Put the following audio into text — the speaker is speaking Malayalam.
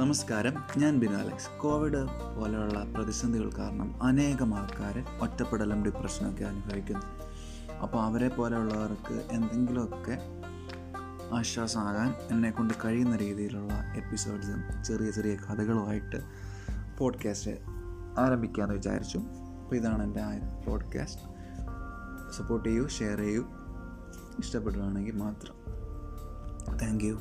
നമസ്കാരം. ഞാൻ ബിനു അലക്സ്. കോവിഡ് പോലെയുള്ള പ്രതിസന്ധികൾ കാരണം അനേകം ആൾക്കാർ ഒറ്റപ്പെടലും ഡിപ്രഷനൊക്കെ അനുഭവിക്കുന്നു. അപ്പോൾ അവരെ പോലെയുള്ളവർക്ക് എന്തെങ്കിലുമൊക്കെ ആശ്വാസമാകാൻ എന്നെ കൊണ്ട് കഴിയുന്ന രീതിയിലുള്ള എപ്പിസോഡ്സും ചെറിയ ചെറിയ കഥകളുമായിട്ട് പോഡ്കാസ്റ്റ് ആരംഭിക്കാമെന്ന് വിചാരിച്ചു. അപ്പോൾ ഇതാണ് എന്റെ പോഡ്കാസ്റ്റ് സപ്പോർട്ട് ചെയ്യൂ ഷെയർ ചെയ്യൂ. ഇഷ്ടപ്പെടുകയാണെങ്കിൽ മാത്രം. Thank you